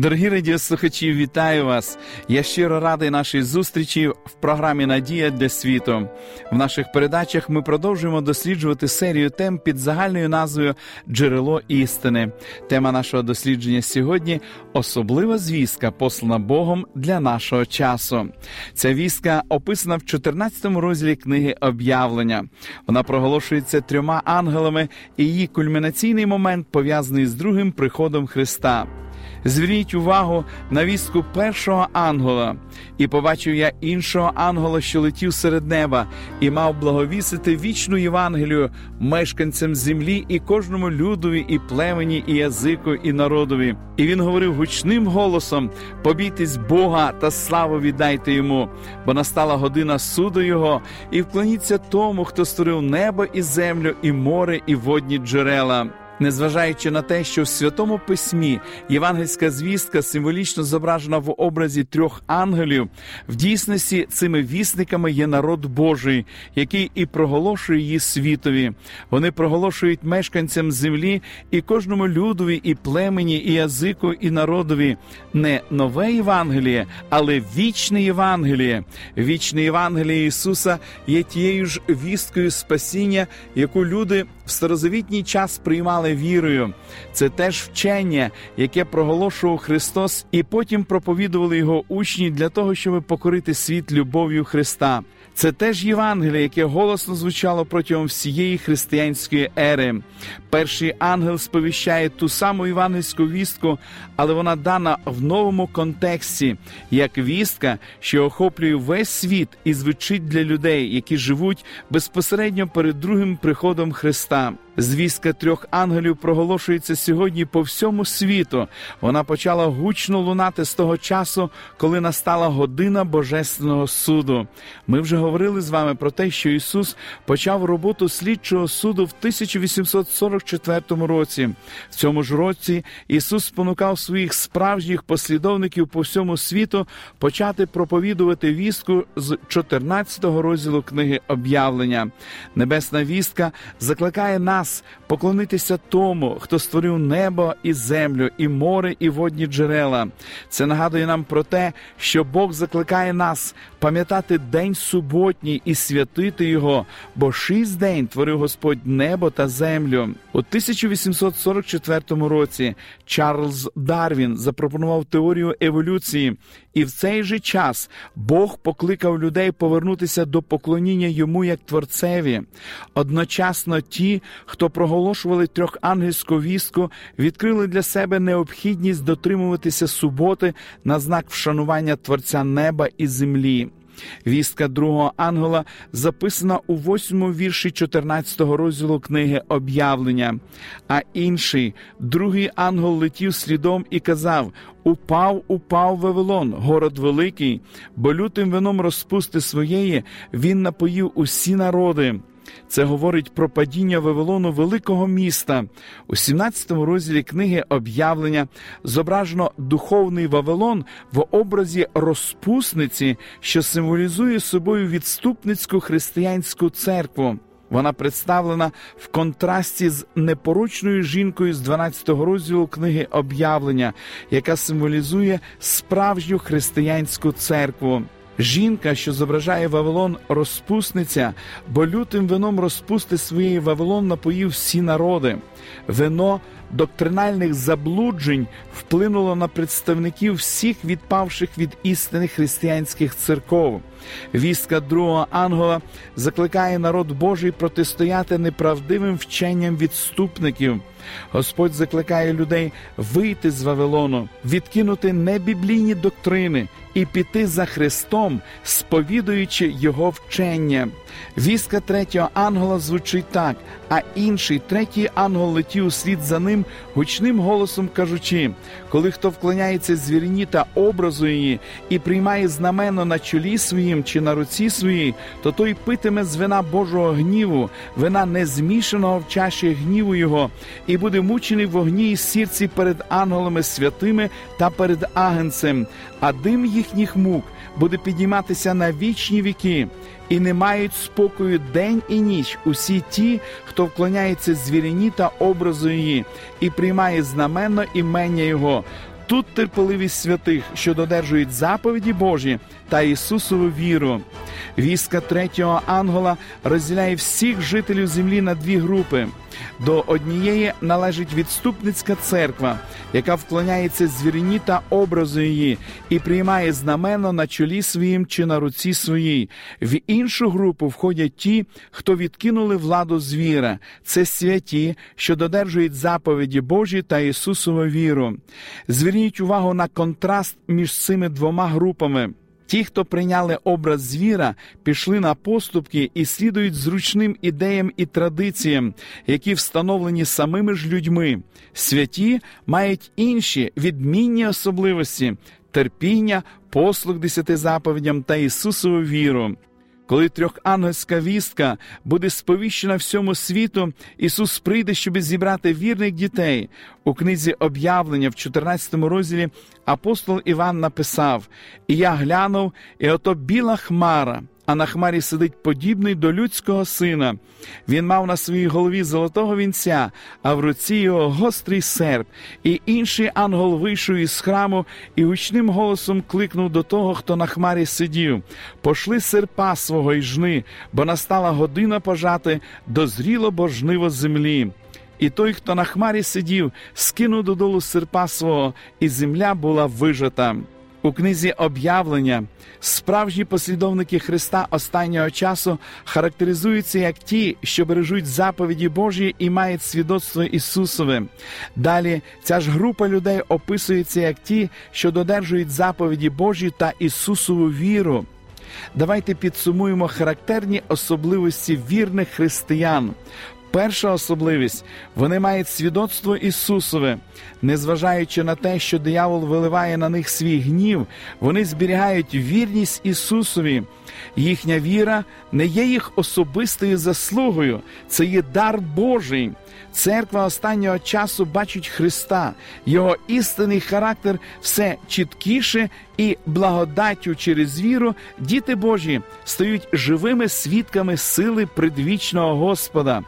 Дорогі радіослухачі, вітаю вас! Я щиро радий нашій зустрічі в програмі Надія для світу. В наших передачах ми продовжуємо досліджувати серію тем під загальною назвою Джерело істини. Тема нашого дослідження сьогодні особлива звістка, послана Богом для нашого часу. Ця вістка описана в 14 розділі книги об'явлення. Вона проголошується трьома ангелами, і її кульмінаційний момент пов'язаний з другим приходом Христа. Зверніть увагу на вістку першого ангела, і побачив я іншого ангела, що летів серед неба, і мав благовісити вічну Євангелію мешканцям землі і кожному людові, і племені, і язику, і народові. І він говорив гучним голосом: побійтесь Бога та славу віддайте йому, бо настала година суду Його, і вклоніться тому, хто створив небо і землю, і море, і водні джерела незважаючи на те, що в святому письмі євангельська звістка символічно зображена в образі трьох ангелів, в дійсності цими вісниками є народ Божий, який і проголошує її світові. Вони проголошують мешканцям землі і кожному людові, і племені, і язику, і народові не нове Євангеліє, але вічне Євангеліє. Вічне Євангеліє Ісуса є тією ж вісткою спасіння, яку люди в старозавітній час приймали вірою. Це теж вчення, яке проголошував Христос, і потім проповідували його учні для того, щоб покорити світ любов'ю Христа. Це теж Євангеліє, яке голосно звучало протягом всієї християнської ери. Перший ангел сповіщає ту саму євангельську вістку, але вона дана в новому контексті, як вістка, що охоплює весь світ і звучить для людей, які живуть безпосередньо перед другим приходом Христа. Звістка трьох ангелів проголошується сьогодні по всьому світу. Вона почала гучно лунати з того часу, коли настала година Божественного суду. Ми вже говорили з вами про те, що Ісус почав роботу слідчого суду в 1844 році. В цьому ж році Ісус спонукав своїх справжніх послідовників по всьому світу почати проповідувати вістку з 14-го розділу книги об'явлення. Небесна вістка закликає нас поклонитися тому, хто створив небо і землю, і море, і водні джерела. Це нагадує нам про те, що Бог закликає нас пам'ятати день суботній і святити його, бо шість день творив Господь небо та землю. У 1844 році Чарльз Дарвін запропонував теорію еволюції, і в цей же час Бог покликав людей повернутися до поклоніння йому як творцеві. Одночасно ті, хто проголошували трьохангельську вістку, відкрили для себе необхідність дотримуватися суботи на знак вшанування Творця неба і землі. Вістка другого ангела записана у восьмому вірші 14 розділу книги об'явлення. А інший, другий ангел летів слідом і казав: Упав, упав Вавилон, город великий, бо лютим вином розпусти своєї він напоїв усі народи. Це говорить про падіння Вавилону великого міста. У 17 розділі книги об'явлення зображено духовний Вавилон в образі розпусниці, що символізує собою відступницьку християнську церкву. Вона представлена в контрасті з непорочною жінкою з 12 розділу книги об'явлення, яка символізує справжню християнську церкву. Жінка, що зображає Вавилон, розпусниця, бо лютим вином розпусти своєї Вавилон напоїв всі народи. Вино доктринальних заблуджень вплинуло на представників всіх відпавших від істини християнських церков. Вістка другого ангела закликає народ Божий протистояти неправдивим вченням відступників. Господь закликає людей вийти з Вавилону, відкинути небіблійні доктрини і піти за Христом, сповідуючи Його вчення. Вістка третього ангела звучить так, а інший третій ангел летів услід за ним гучним голосом кажучи: коли хто вклоняється звірні та образу її і приймає знамено на чолі своїм чи на руці своїй, то той питиме з вина Божого гніву, вина незмішаного в чаші гніву Його, і буде мучений в вогні і сірці перед ангелами святими та перед агенцем, а дим їхніх мук буде підійматися на вічні віки і не мають спокою день і ніч усі ті, хто вклоняється звірині та образу її, і приймає знаменно імення Його. Тут терпеливість святих, що додержують заповіді Божі та Ісусову віру. Вістка третього ангела розділяє всіх жителів землі на дві групи. До однієї належить відступницька церква, яка вклоняється звірині та образу її і приймає знамено на чолі своїм чи на руці своїй. В іншу групу входять ті, хто відкинули владу звіра. Це святі, що додержують заповіді Божі та Ісусову віру. Зверніть увагу на контраст між цими двома групами. Ті, хто прийняли образ звіра, пішли на поступки і слідують зручним ідеям і традиціям, які встановлені самими ж людьми. Святі мають інші відмінні особливості терпіння, послуг десяти заповідям та Ісусову віру. Коли трьохангельська вістка буде сповіщена всьому світу, Ісус прийде, щоб зібрати вірних дітей. У книзі об'явлення в 14 розділі апостол Іван написав: І я глянув, і ото біла хмара а на хмарі сидить подібний до людського сина. Він мав на своїй голові золотого вінця, а в руці його гострий серп. І інший ангел вийшов із храму і гучним голосом кликнув до того, хто на хмарі сидів: Пошли серпа свого і жни, бо настала година пожати, дозріло бо жниво землі. І той, хто на хмарі сидів, скинув додолу серпа свого, і земля була вижата. У книзі об'явлення справжні послідовники Христа останнього часу характеризуються як ті, що бережуть заповіді Божі і мають свідоцтво Ісусове. Далі ця ж група людей описується як ті, що додержують заповіді Божі та Ісусову віру. Давайте підсумуємо характерні особливості вірних християн. Перша особливість вони мають свідоцтво Ісусове, незважаючи на те, що диявол виливає на них свій гнів, вони зберігають вірність Ісусові. Їхня віра не є їх особистою заслугою, це є дар Божий. Церква останнього часу бачить Христа, Його істинний характер все чіткіше і благодаттю через віру діти Божі стають живими свідками сили предвічного Господа.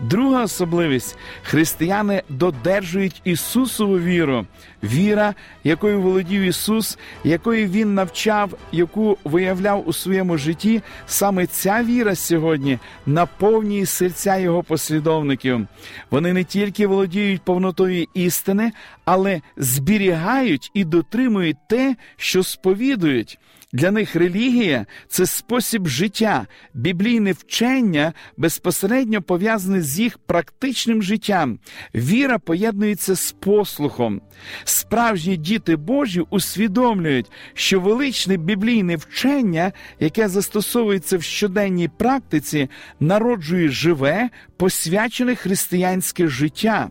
Друга особливість християни додержують Ісусову віру, віра, якою володів Ісус, якою Він навчав, яку виявляв у своєму житті. Саме ця віра сьогодні наповнює серця Його послідовників. Вони не тільки володіють повнотою істини, але зберігають і дотримують те, що сповідують. Для них релігія це спосіб життя, біблійне вчення безпосередньо пов'язане з їх практичним життям. Віра поєднується з послухом. Справжні діти Божі усвідомлюють, що величне біблійне вчення, яке застосовується в щоденній практиці, народжує живе, посвячене християнське життя.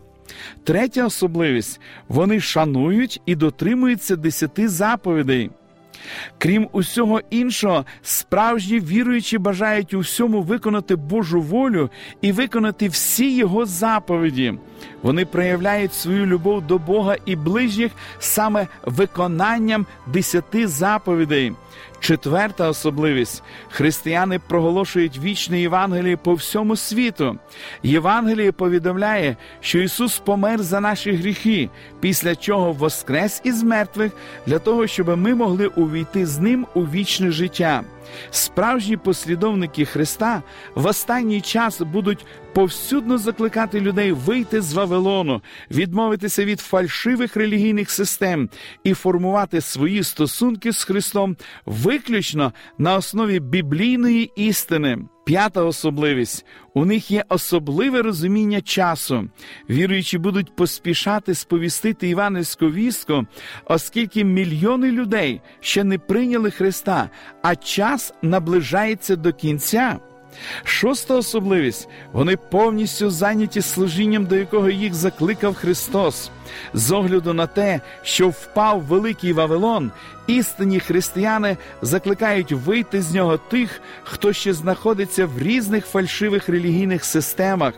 Третя особливість вони шанують і дотримуються десяти заповідей. Крім усього іншого, справжні віруючі бажають у всьому виконати Божу волю і виконати всі його заповіді. Вони проявляють свою любов до Бога і ближніх саме виконанням десяти заповідей. Четверта особливість християни проголошують вічне Євангеліє по всьому світу. Євангеліє повідомляє, що Ісус помер за наші гріхи, після чого воскрес із мертвих для того, щоб ми могли увійти з ним у вічне життя. Справжні послідовники Христа в останній час будуть повсюдно закликати людей вийти з Вавилону, відмовитися від фальшивих релігійних систем і формувати свої стосунки з Христом виключно на основі біблійної істини. П'ята особливість у них є особливе розуміння часу. Віруючі будуть поспішати сповістити іванівську вістку, оскільки мільйони людей ще не прийняли Христа, а час наближається до кінця. Шоста особливість вони повністю зайняті служінням, до якого їх закликав Христос. З огляду на те, що впав великий Вавилон, істинні християни закликають вийти з нього тих, хто ще знаходиться в різних фальшивих релігійних системах.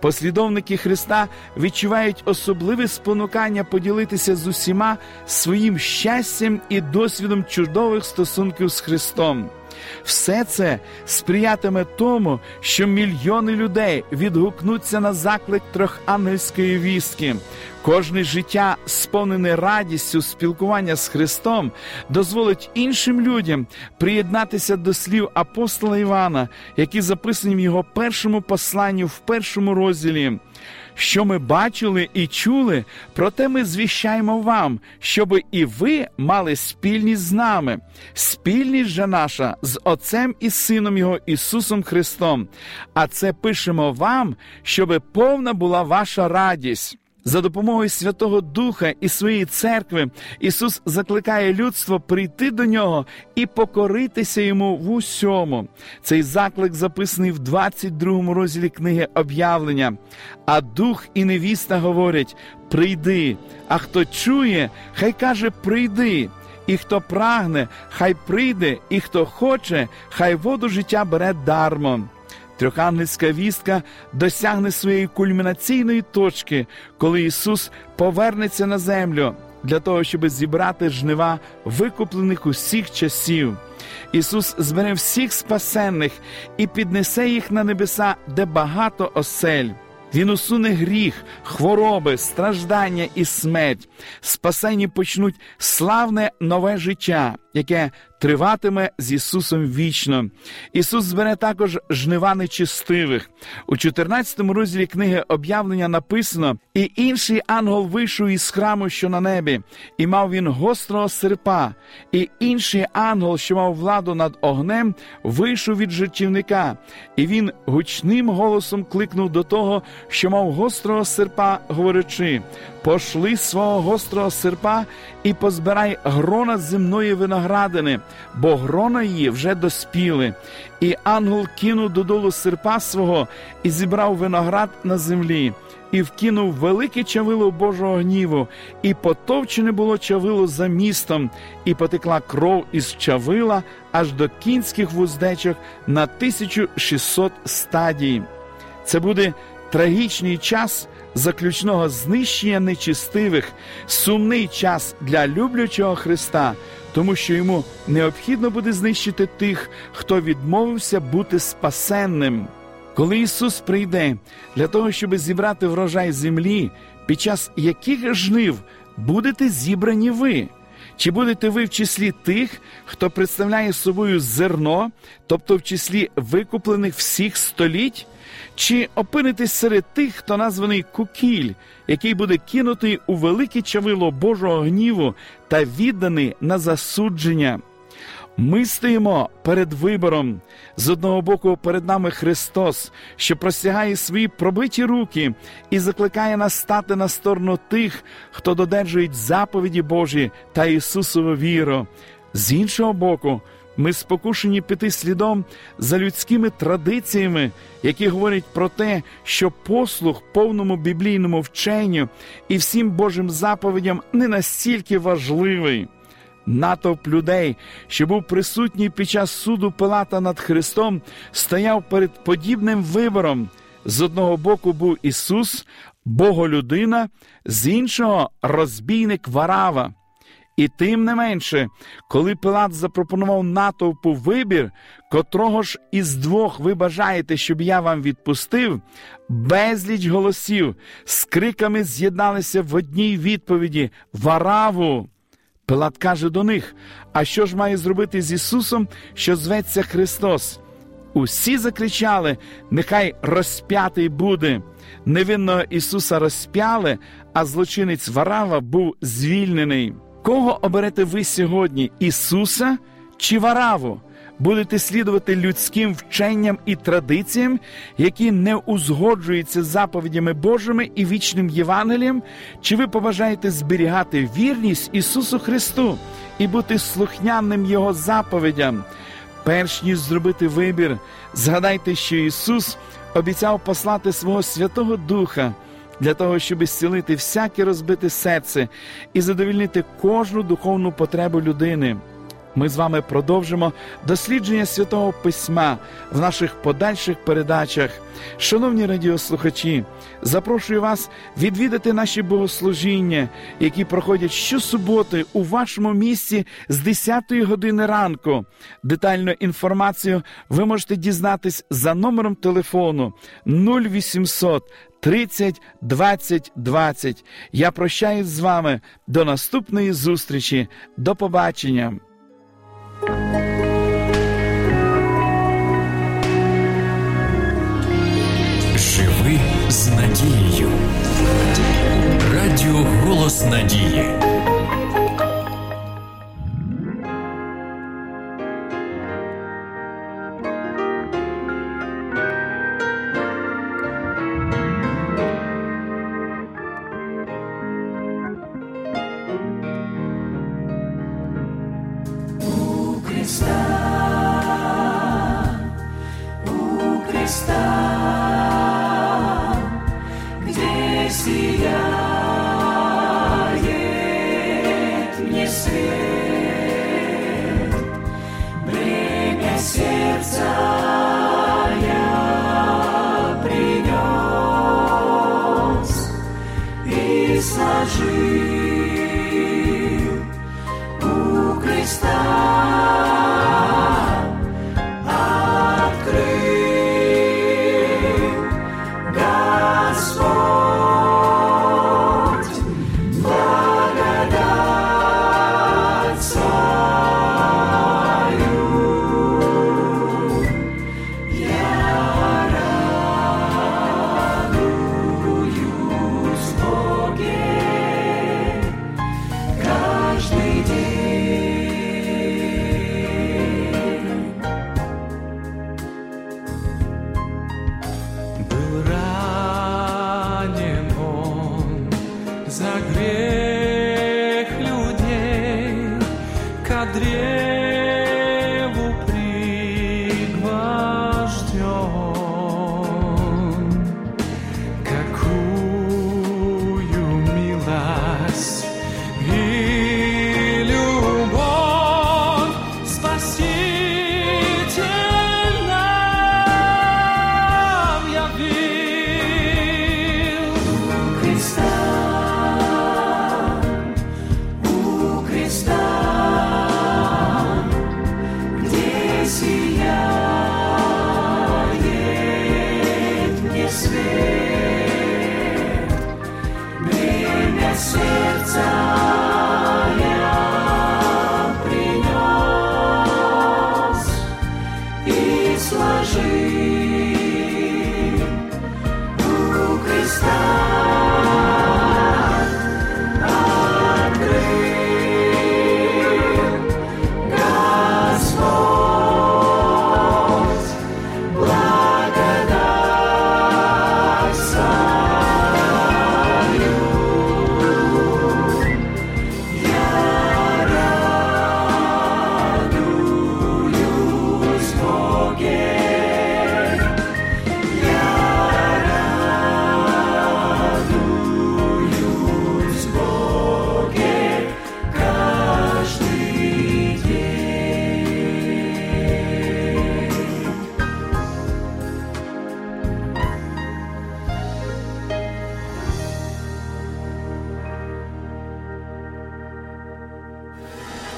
Послідовники Христа відчувають особливе спонукання поділитися з усіма своїм щастям і досвідом чудових стосунків з Христом. Все це сприятиме тому, що мільйони людей відгукнуться на заклик трьохангельської вістки. Кожне життя, сповнене радістю спілкування з Христом, дозволить іншим людям приєднатися до слів апостола Івана, які записані в його першому посланні в першому розділі. Що ми бачили і чули, проте ми звіщаємо вам, щоб і ви мали спільність з нами, спільність же наша з Отцем і Сином Його Ісусом Христом. А це пишемо вам, щоб повна була ваша радість. За допомогою Святого Духа і своєї церкви Ісус закликає людство прийти до нього і покоритися йому в усьому. Цей заклик записаний в 22 розділі книги об'явлення. А дух і невіста говорять: прийди. А хто чує, хай каже прийди. І хто прагне, хай прийде, і хто хоче, хай воду життя бере дармом. Трьохангельська вістка досягне своєї кульмінаційної точки, коли Ісус повернеться на землю для того, щоб зібрати жнива викуплених усіх часів. Ісус збере всіх спасенних і піднесе їх на небеса, де багато осель. Він усуне гріх, хвороби, страждання і смерть. Спасені почнуть славне нове життя, яке триватиме з Ісусом вічно. Ісус збере також жнива нечистивих. У 14 розділі книги об'явлення написано: і інший ангел вийшов із храму, що на небі, і мав він гострого серпа, і інший ангел, що мав владу над огнем, вийшов від жертівника, і він гучним голосом кликнув до того, що мав гострого серпа, говорячи: пошли свого гострого серпа і позбирай грона земної виноградини, бо грона її вже доспіли. І ангел кинув додолу серпа свого і зібрав виноград на землі. І вкинув велике чавило Божого гніву, і потовчене було чавило за містом, і потекла кров із чавила аж до кінських вуздечок на 1600 стадій. Це буде трагічний час заключного знищення нечистивих, сумний час для люблячого Христа, тому що йому необхідно буде знищити тих, хто відмовився бути спасенним. Коли Ісус прийде для того, щоб зібрати врожай землі, під час яких жнив будете зібрані ви. Чи будете ви в числі тих, хто представляє собою зерно, тобто в числі викуплених всіх століть? Чи опинитесь серед тих, хто названий Кукіль, який буде кинутий у велике чавило Божого гніву та відданий на засудження? Ми стоїмо перед вибором. З одного боку, перед нами Христос, що простягає свої пробиті руки і закликає нас стати на сторону тих, хто додержують заповіді Божі та Ісусову віру. З іншого боку, ми спокушені піти слідом за людськими традиціями, які говорять про те, що послух повному біблійному вченню і всім Божим заповідям не настільки важливий. Натовп людей, що був присутній під час суду Пилата над Христом, стояв перед подібним вибором. З одного боку був Ісус, Боголюдина, з іншого розбійник Варава. І тим не менше, коли Пилат запропонував натовпу вибір, котрого ж із двох ви бажаєте, щоб я вам відпустив, безліч голосів з криками з'єдналися в одній відповіді Вараву. Пилат каже до них: А що ж має зробити з Ісусом, що зветься Христос? Усі закричали: Нехай розп'ятий буде. Невинного Ісуса розп'яли, а злочинець Варава був звільнений. Кого оберете ви сьогодні? Ісуса чи Вараву? Будете слідувати людським вченням і традиціям, які не узгоджуються з заповідями Божими і вічним Євангелієм, чи ви побажаєте зберігати вірність Ісусу Христу і бути слухняним Його заповідям? Перш ніж зробити вибір, згадайте, що Ісус обіцяв послати свого Святого Духа для того, щоб зцілити всяке розбите серце і задовільнити кожну духовну потребу людини. Ми з вами продовжимо дослідження святого письма в наших подальших передачах. Шановні радіослухачі, запрошую вас відвідати наші богослужіння, які проходять щосуботи у вашому місці з 10 години ранку. Детальну інформацію ви можете дізнатись за номером телефону 0800 30 20 20. Я прощаюсь з вами до наступної зустрічі. До побачення. Надією. Радіо Голос Надії. ti.